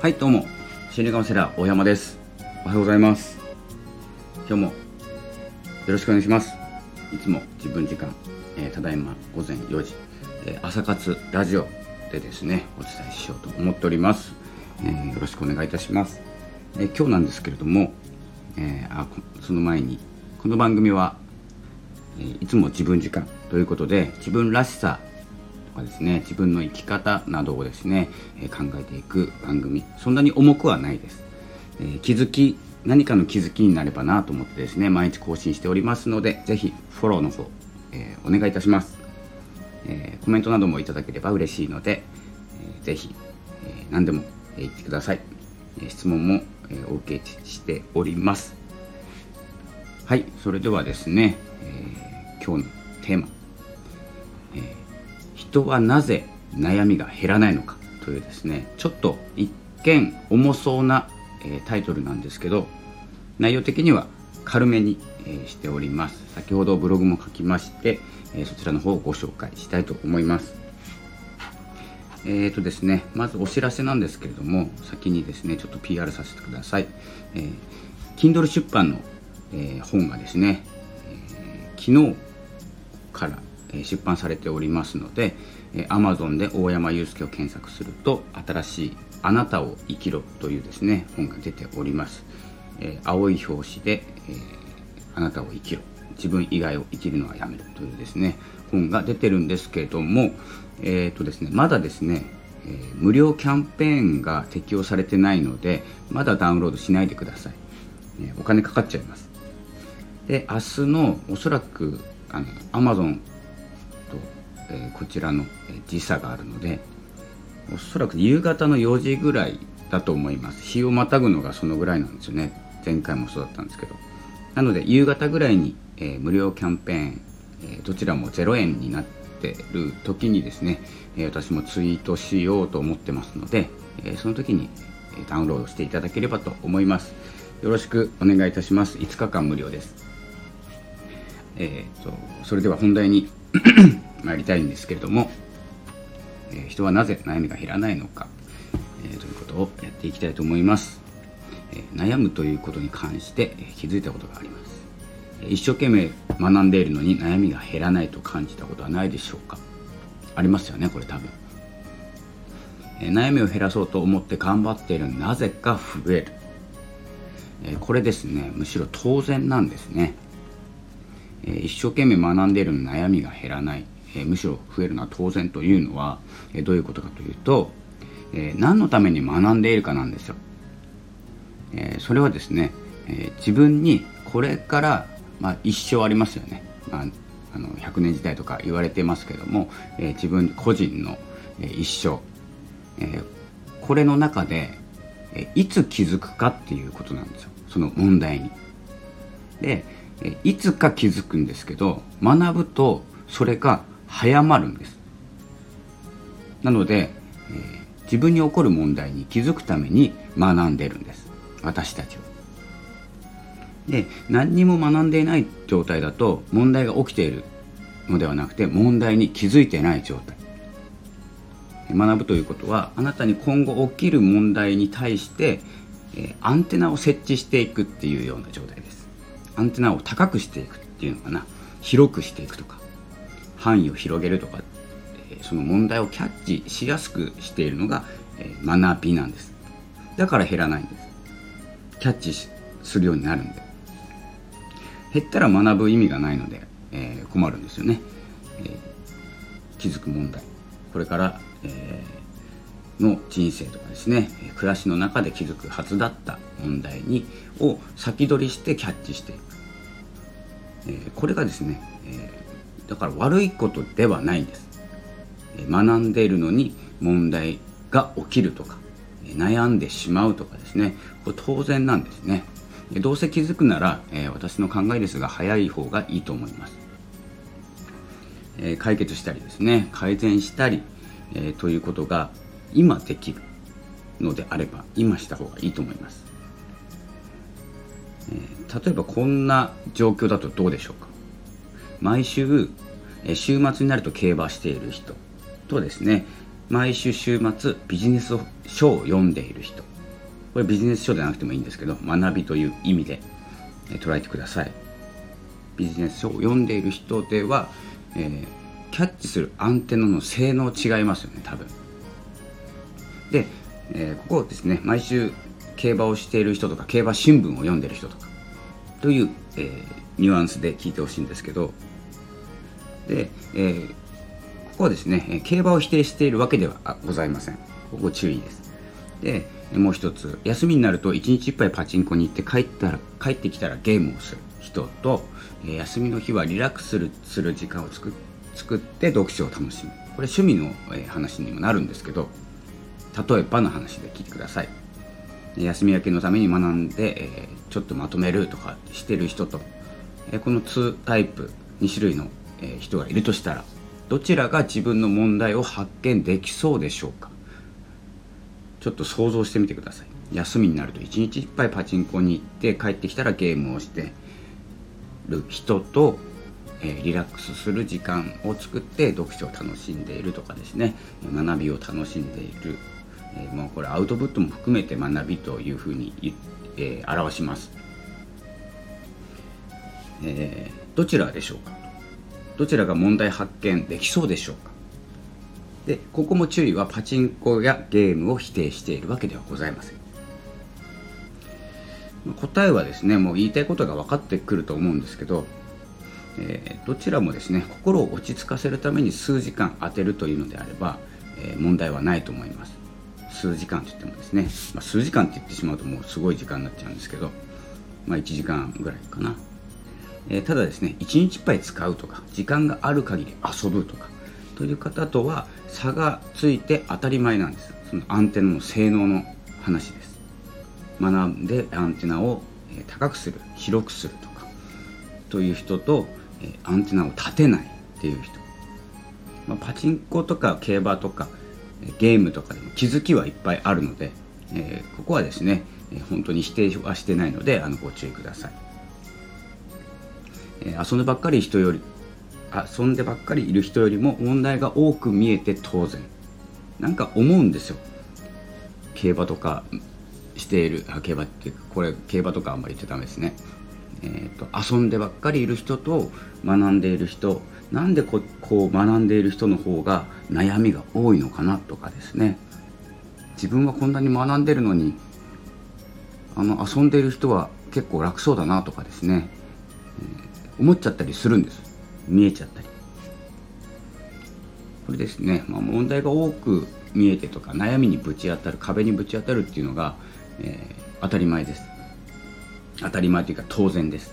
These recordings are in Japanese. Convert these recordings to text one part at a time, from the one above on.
はいどうも。心理カウンセラー大山です。おはようございます。今日もよろしくお願いします。いつも自分時間、えー、ただいま午前4時、えー、朝活ラジオでですねお伝えしようと思っております、えー、よろしくお願いいたします、え今日なんですけれども、えあその前にこの番組は、えいつも自分時間ということで自分らしさかですね自分の生き方などをですね、え考えていく番組。そんなに重くはないです、え気づき何かの気づきになればなと思ってですね毎日更新しておりますので是非フォローの方、えー、お願いいたします、えー、コメントなどもいただければ嬉しいので、えー、え、何でも言ってください、え質問も、えお受けしております。はいそれではですね、え今日のテーマ。え人はなぜ悩みが減らないのかというですねちょっと一見重そうな、え、タイトルなんですけど内容的には軽めに、え、しております。先ほどブログも書きまして、え、そちらの方をご紹介したいと思います。えーとですね、まずお知らせなんですけれども先にですねちょっと PR させてください、えー、Kindle 出版の、えー、本がですね、えー、昨日から出版されておりますので Amazon で大山祐介を検索すると新しい「あなたを生きろ」というですね本が出ております、青い表紙で、「あなたを生きろ」自分以外を生きるのはやめるというですね本が出てるんですけれどもえ、ー、とですねまだですね、えー、無料キャンペーンが適用されてないのでまだダウンロードしないでください、えお金かかっちゃいます。で明日のおそらくあの Amazon えこちらの時差があるのでおそらく夕方の4時ぐらいだと思います。日をまたぐのがそのぐらいなんですよね。前回もそうだったんですけど。なので夕方ぐらいに、え、無料キャンペーン、え、どちらも0円になってる時にですね、え、私もツイートしようと思ってますので、えその時にダウンロードしていただければと思います。よろしくお願いいたします。5日間無料です。えーとそれでは本題に参りたいんですけれども、えー、人はなぜ悩みが減らないのか、えー、ということをやっていきたいと思います、えー、悩むということに関して、え気づいたことがあります、え一生懸命学んでいるのに悩みが減らないと感じたことはないでしょうか。ありますよねこれ多分、え悩みを減らそうと思って頑張っているのになぜか増える、えこれですねむしろ当然なんですね。え一生懸命学んでいる悩みが減らない、えむしろ増えるのは当然というのは、えどういうことかというと、え何のために学んでいるかなんですよ。えそれはですね、え自分にこれから、まあ、一生ありますよね、まあ、あの100年時代とか言われてますけども、え自分個人の、え一生、えこれの中で、えいつ気づくかっていうことなんですよその問題に。でいつか気づくんですけど学ぶとそれが早まるんです。なので、えー、自分に起こる問題に気づくために学んでるんです。私たちはで何にも学んでいない状態だと問題が起きているのではなくて問題に気づいてない状態。学ぶということはあなたに今後起きる問題に対して、えー、アンテナを設置していくっていうような状態です。アンテナを高くしていくっていうのかな。広くしていくとか。範囲を広げるとか、その問題をキャッチしやすくしているのが、学びなんです。だから減らないんです。キャッチするようになるんで。減ったら学ぶ意味がないので、えー、困るんですよね、えー、気づく問題。これから、えー、の人生とかですね暮らしの中で気づくはずだった問題にを先取りしてキャッチしていく、え、これがですね、えー、だから悪いことではないんです、学んでいるのに問題が起きるとか、悩んでしまうとかですね。これ当然なんですね。どうせ気づくなら、私の考えですが早い方がいいと思います、解決したりですね改善したり、えということが今できるのであれば今した方がいいと思います。例えばこんな状況だとどうでしょうか？毎週週末になると競馬している人とですね毎週週末ビジネス書を読んでいる人これビジネス書でなくてもいいんですけど学びという意味で、捉えてください。ビジネス書を読んでいる人では、えー、キャッチするアンテナの性能違いますよね多分。で、えー、ここですね毎週競馬をしている人とか競馬新聞を読んでる人とかという、えー、ニュアンスで聞いてほしいんですけどで、えー、ここはですね競馬を否定しているわけではございません。ここ注意です。でもう一つ休みになると1日いっぱいパチンコに行って帰ったら帰ってきたらゲームをする人と休みの日はリラックスするする時間を作作って読書を楽しむ。これ趣味の話にもなるんですけど例えばの話で聞いてください。休み明けのために学んで、え、ちょっとまとめるとかしてる人と、え、この2タイプ2種類の、え、人がいるとしたらどちらが自分の問題を発見できそうでしょうか？ちょっと想像してみてください。休みになると1日いっぱいパチンコに行って帰ってきたらゲームをしてる人と、えー、リラックスする時間を作って読書を楽しんでいるとかですね。学びを楽しんでいる。えー、もうこれアウトプットも含めて学びというふうに、えー、表します、え、どちらでしょうか？どちらが問題発見できそうでしょうか？でここも注意はパチンコやゲームを否定しているわけではございません。答えはですねもう言いたいことが分かってくると思うんですけど、えー、どちらもですね心を落ち着かせるために数時間当てるというのであれば、えー、問題はないと思います。数時間といってもですね、まあ、数時間って言ってしまうともうすごい時間になっちゃうんですけど、まあ、1時間ぐらいかな、え、ただですね1日いっぱい使うとか時間がある限り遊ぶとかという方とは差がついて当たり前なんですそのアンテナの性能の話です。学んでアンテナを高くする広くするとかという人とアンテナを立てないっていう人、まあ、パチンコとか競馬とかゲームとかでも気づきはいっぱいあるので、えー、ここはですね本当に否定はしてないのであのご注意ください、遊んでばっかり人より遊んでばっかりいる人よりも問題が多く見えて当然。なんか思うんですよ。競馬とかしているあ競馬っていうかこれ競馬とかあんまり言っちゃダメですね。えーと、遊んでばっかりいる人と学んでいる人なんでここう学んでいる人の方が悩みが多いのかなとかですね。自分はこんなに学んでるのにあの遊んでいる人は結構楽そうだなとかですね、えー、思っちゃったりするんです。見えちゃったり。これですね、まあ、問題が多く見えてとか悩みにぶち当たる壁にぶち当たるっていうのが、えー、当たり前です。当たり前というか当然です。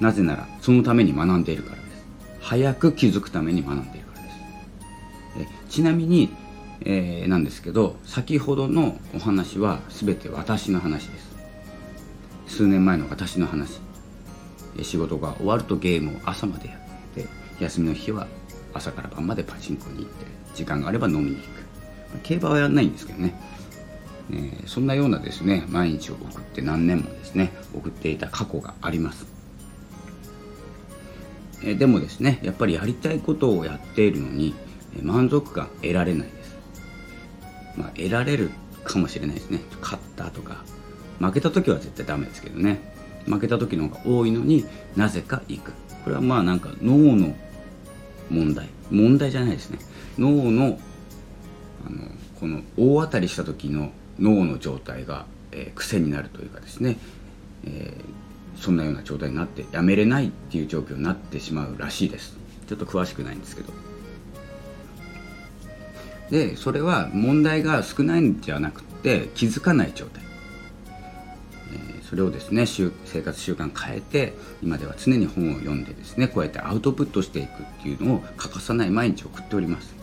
なぜならそのために学んでいるからです。早く気づくために学んでいるからです。えちなみに、えー、なんですけど先ほどのお話は全て私の話です。数年前の私の話。仕事が終わるとゲームを朝までやって休みの日は朝から晩までパチンコに行って時間があれば飲みに行く。競馬はやらないんですけどね、えー、そんなようなですね毎日を送って何年もですね送っていた過去があります。えでもですねやっぱりやりたいことをやっているのに満足感得られないです、まあ、得られるかもしれないですね。勝ったとか負けた時は絶対ダメですけどね。負けた時の方が多いのになぜか行く。これはまあなんか脳の問題。問題じゃないですね。脳のあのこの大当たりした時の脳の状態が、えー、癖になるというかですね、えーそんなような状態になってやめれないっていう状況になってしまうらしいです。ちょっと詳しくないんですけど。でそれは問題が少ないんじゃなくて気づかない状態、それをですね生活習慣変えて今では常に本を読んでですねこうやってアウトプットしていくっていうのを欠かさない毎日送っております。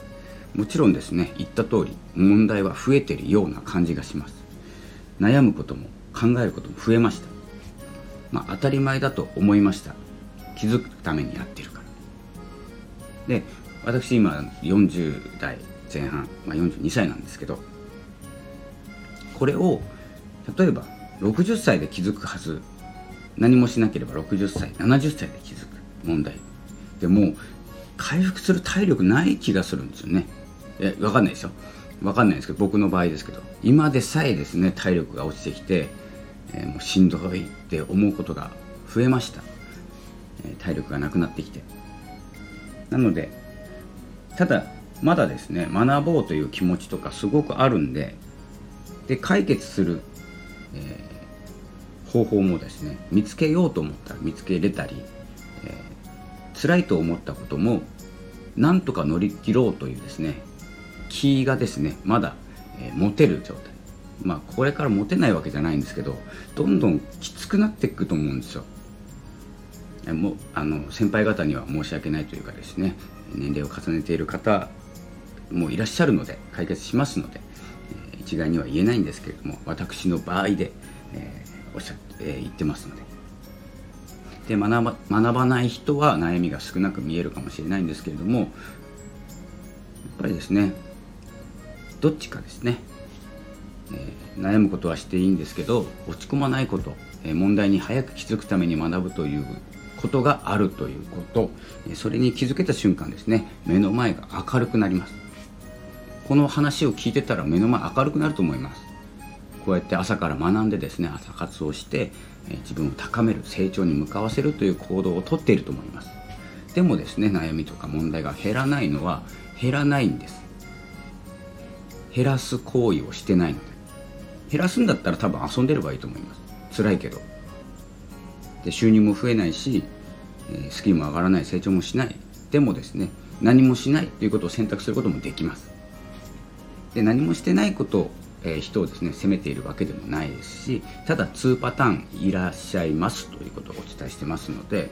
もちろんですね言った通り問題は増えてるような感じがします。悩むことも考えることも増えました。まあ、当たり前だと思いました。気づくためにやってるから。で私今40代前半、まあ、42歳なんですけどこれを例えば60歳で気づくはず。何もしなければ60歳70歳で気づく。問題。でも回復する体力ない気がするんですよね。え分かんないですよ分かんないですけど僕の場合ですけど。今でさえですね体力が落ちてきて、えー、もうしんどいって思うことが増えました、えー、体力がなくなってきて。なのでただまだですね学ぼうという気持ちとかすごくあるんでで解決する、えー、方法もですね見つけようと思ったら見つけれたり、えー、辛いと思ったこともなんとか乗り切ろうというですね気がですねまだ、えー、持てる状態。まあこれから持てないわけじゃないんですけどどんどんきつくなっていくと思うんですよ。えもあの先輩方には申し訳ないというかですね年齢を重ねている方もいらっしゃるので解決しますので、えー、一概には言えないんですけれども私の場合で、えー、おっしゃって、えー、言ってますので。で学ば学ばない人は悩みが少なく見えるかもしれないんですけれどもやっぱりですねどっちかですね、えー、悩むことはしていいんですけど落ち込まないこと、えー、問題に早く気づくために学ぶということがあるということそれに気づけた瞬間ですね目の前が明るくなります。この話を聞いてたら目の前明るくなると思います。こうやって朝から学んでですね朝活をして自分を高める成長に向かわせるという行動をとっていると思います。でもですね悩みとか問題が減らないのは減らないんです。減らす行為をしてないので。減らすんだったら多分遊んでればいいと思います。辛いけど。で収入も増えないし、えスキルも上がらない成長もしない。でもですね何もしないということを選択することもできます。で何もしてないこと、え、人をですね責めているわけでもないですしただ2パターンいらっしゃいますということをお伝えしてますので、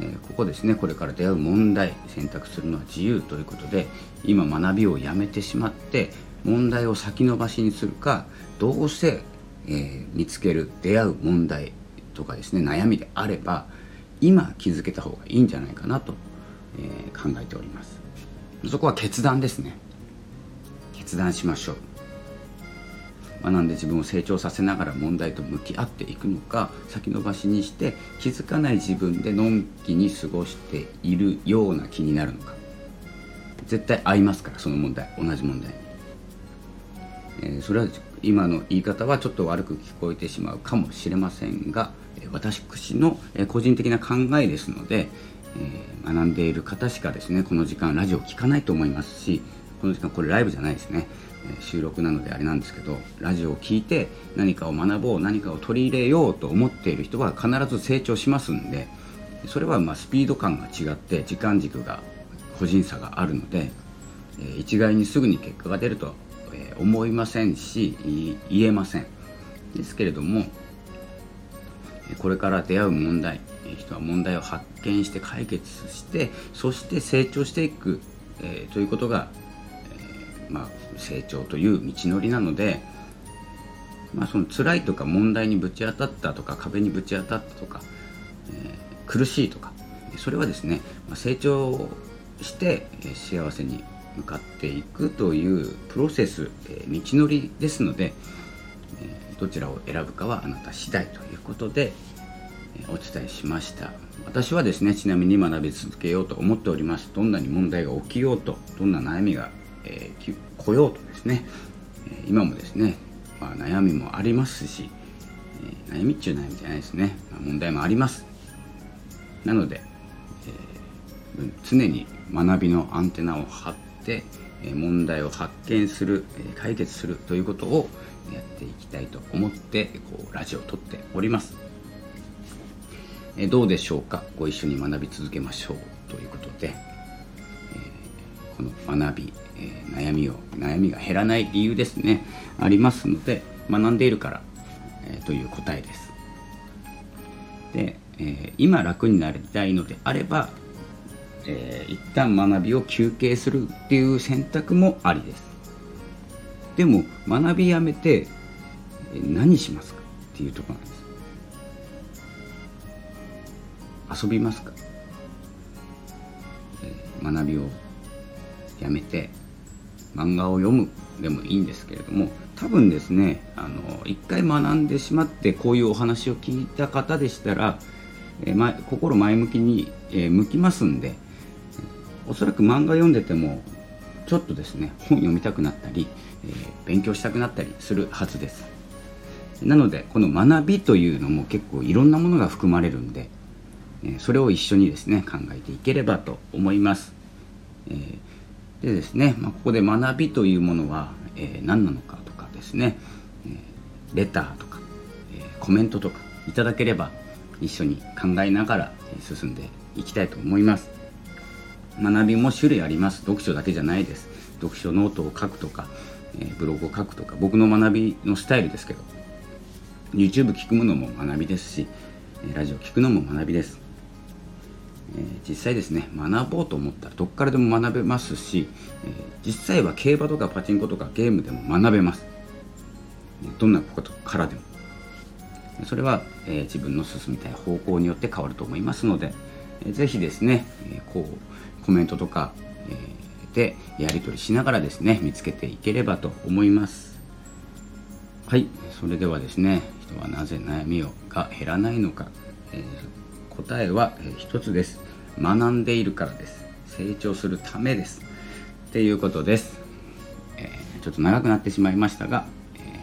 え、ここですねこれから出会う問題選択するのは自由ということで今学びをやめてしまって問題を先延ばしにするかどうせ、え、見つける出会う問題とかですね悩みであれば今気づけた方がいいんじゃないかなと、え、考えております。そこは決断ですね。決断しましょう。学んで自分を成長させながら問題と向き合っていくのか先延ばしにして気づかない自分でのんきに過ごしているような気になるのか。絶対合いますからその問題。同じ問題。に、えー、それは今の言い方はちょっと悪く聞こえてしまうかもしれませんが私の個人的な考えですので、えー、学んでいる方しかですねこの時間ラジオを聞かないと思いますしこの時間これライブじゃないですね、収録なのであれなんですけどラジオを聞いて何かを学ぼう何かを取り入れようと思っている人は必ず成長しますんでそれはまスピード感が違って時間軸が個人差があるので、え、一概にすぐに結果が出るとえ思いませんし言えません。ですけれどもこれから出会う問題人は問題を発見して解決してそして成長していく、え、ということが、まあ、成長という道のりなので、まあ、その辛いとか問題にぶち当たったとか壁にぶち当たったとか、えー、苦しいとかそれはですね、まあ、成長して幸せに向かっていくというプロセス、え道のりですので、えどちらを選ぶかはあなた次第ということで、えお伝えしました。私はですねちなみに学び続けようと思っております。どんなに問題が起きようとどんな悩みが、えー、来ようとですね、今もですね、まあ、悩みもありますし、え悩みっちゅう悩みじゃないですね、まあ、問題もあります。なので、えー、常に学びのアンテナを張ってって問題を発見するえ解決するということをやっていきたいと思ってこうラジオを撮っております。えどうでしょうか？ご一緒に学び続けましょうということでえこの学び悩みを悩みが減らない理由ですね。ありますので学んでいるからえという答えです。でえ今楽になりたいのであればえー、一旦学びを休憩するっていう選択もありです。でも学びやめて何しますか？っていうところなんです。遊びますか、学びをやめて漫画を読むでもいいんですけれども多分ですねあの一回学んでしまってこういうお話を聞いた方でしたら、えーま、心前向きに、えー、向きますんでおそらく漫画読んでてもちょっとですね本読みたくなったり、えー、勉強したくなったりするはずです。なのでこの学びというのも結構いろんなものが含まれるんで、え、それを一緒にですね考えていければと思います、えー、でですね、まあ、ここで学びというものは、え何なのかとかですね、えレターとか、えコメントとかいただければ一緒に考えながら進んでいきたいと思います。学びも種類あります。読書だけじゃないです。読書ノートを書くとか、え、ブログを書くとか僕の学びのスタイルですけど YouTube 聞くものも学びですしラジオ聞くのも学びです、実際ですね学ぼうと思ったらどっからでも学べますし、え、実際は競馬とかパチンコとかゲームでも学べます。どんなことからでも。それは、え、自分の進みたい方向によって変わると思いますので、えー、ぜひですね、え、こうコメントとか、え、でやり取りしながらですね見つけていければと思います。はいそれではですね人はなぜ悩みをが減らないのか、えー、答えは、一つです。学んでいるからです。成長するためです。っていうことです、ちょっと長くなってしまいましたが、え、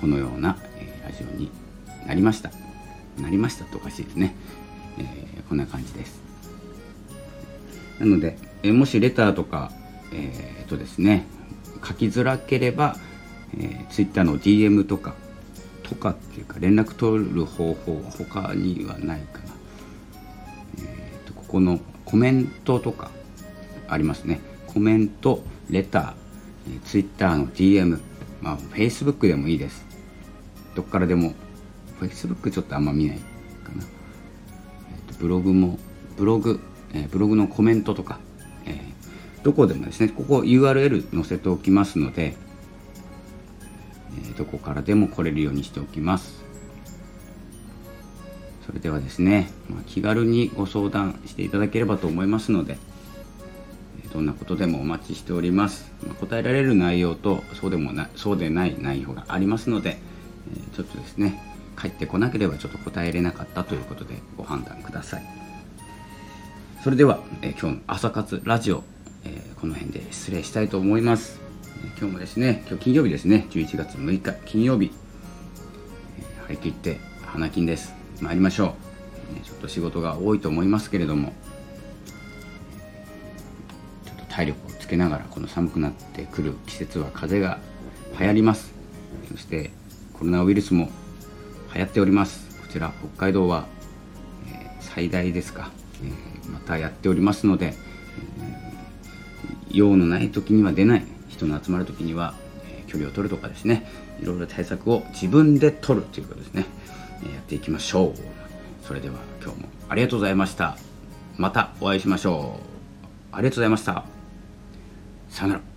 このような、え、ラジオになりました。なりましたとおかしいですね、え、こんな感じです。なので、え、もしレターとかえー、とですね書きづらければ、え、Twitter の DM とかとかっていうか連絡取る方法は他にはないかな、このコメントとかありますね。コメントレター、えー、Twitter の DM まあ Facebook でもいいです。どっからでも Facebook ちょっとあんま見ないかな、えー、ブログもブログ、えー、ブログのコメントとか、えー、どこでもですねここ URL 載せておきますので、えー、どこからでも来れるようにしておきます。それではですね、まあ、気軽にご相談していただければと思いますのでどんなことでもお待ちしております、まあ、答えられる内容とそうでもなそうでない内容がありますので、ちょっとですね帰ってこなければちょっと答えれなかったということでご判断ください。それでは、え、今日の朝活ラジオ、えー、この辺で失礼したいと思います、今日もですね今日金曜日ですね11月6日金曜日、え張り切って花金です。参りましょう。ちょっと仕事が多いと思いますけれども。ちょっと体力をつけながらこの寒くなってくる季節は風邪が流行ります。そしてコロナウイルスも流行っております。こちら北海道は、え、最大ですか、またやっておりますので、用のない時には出ない人の集まる時には、距離を取るとかですね。いろいろ対策を自分で取るということですね、やっていきましょう。それでは今日もありがとうございました。またお会いしましょう。ありがとうございました。さよなら。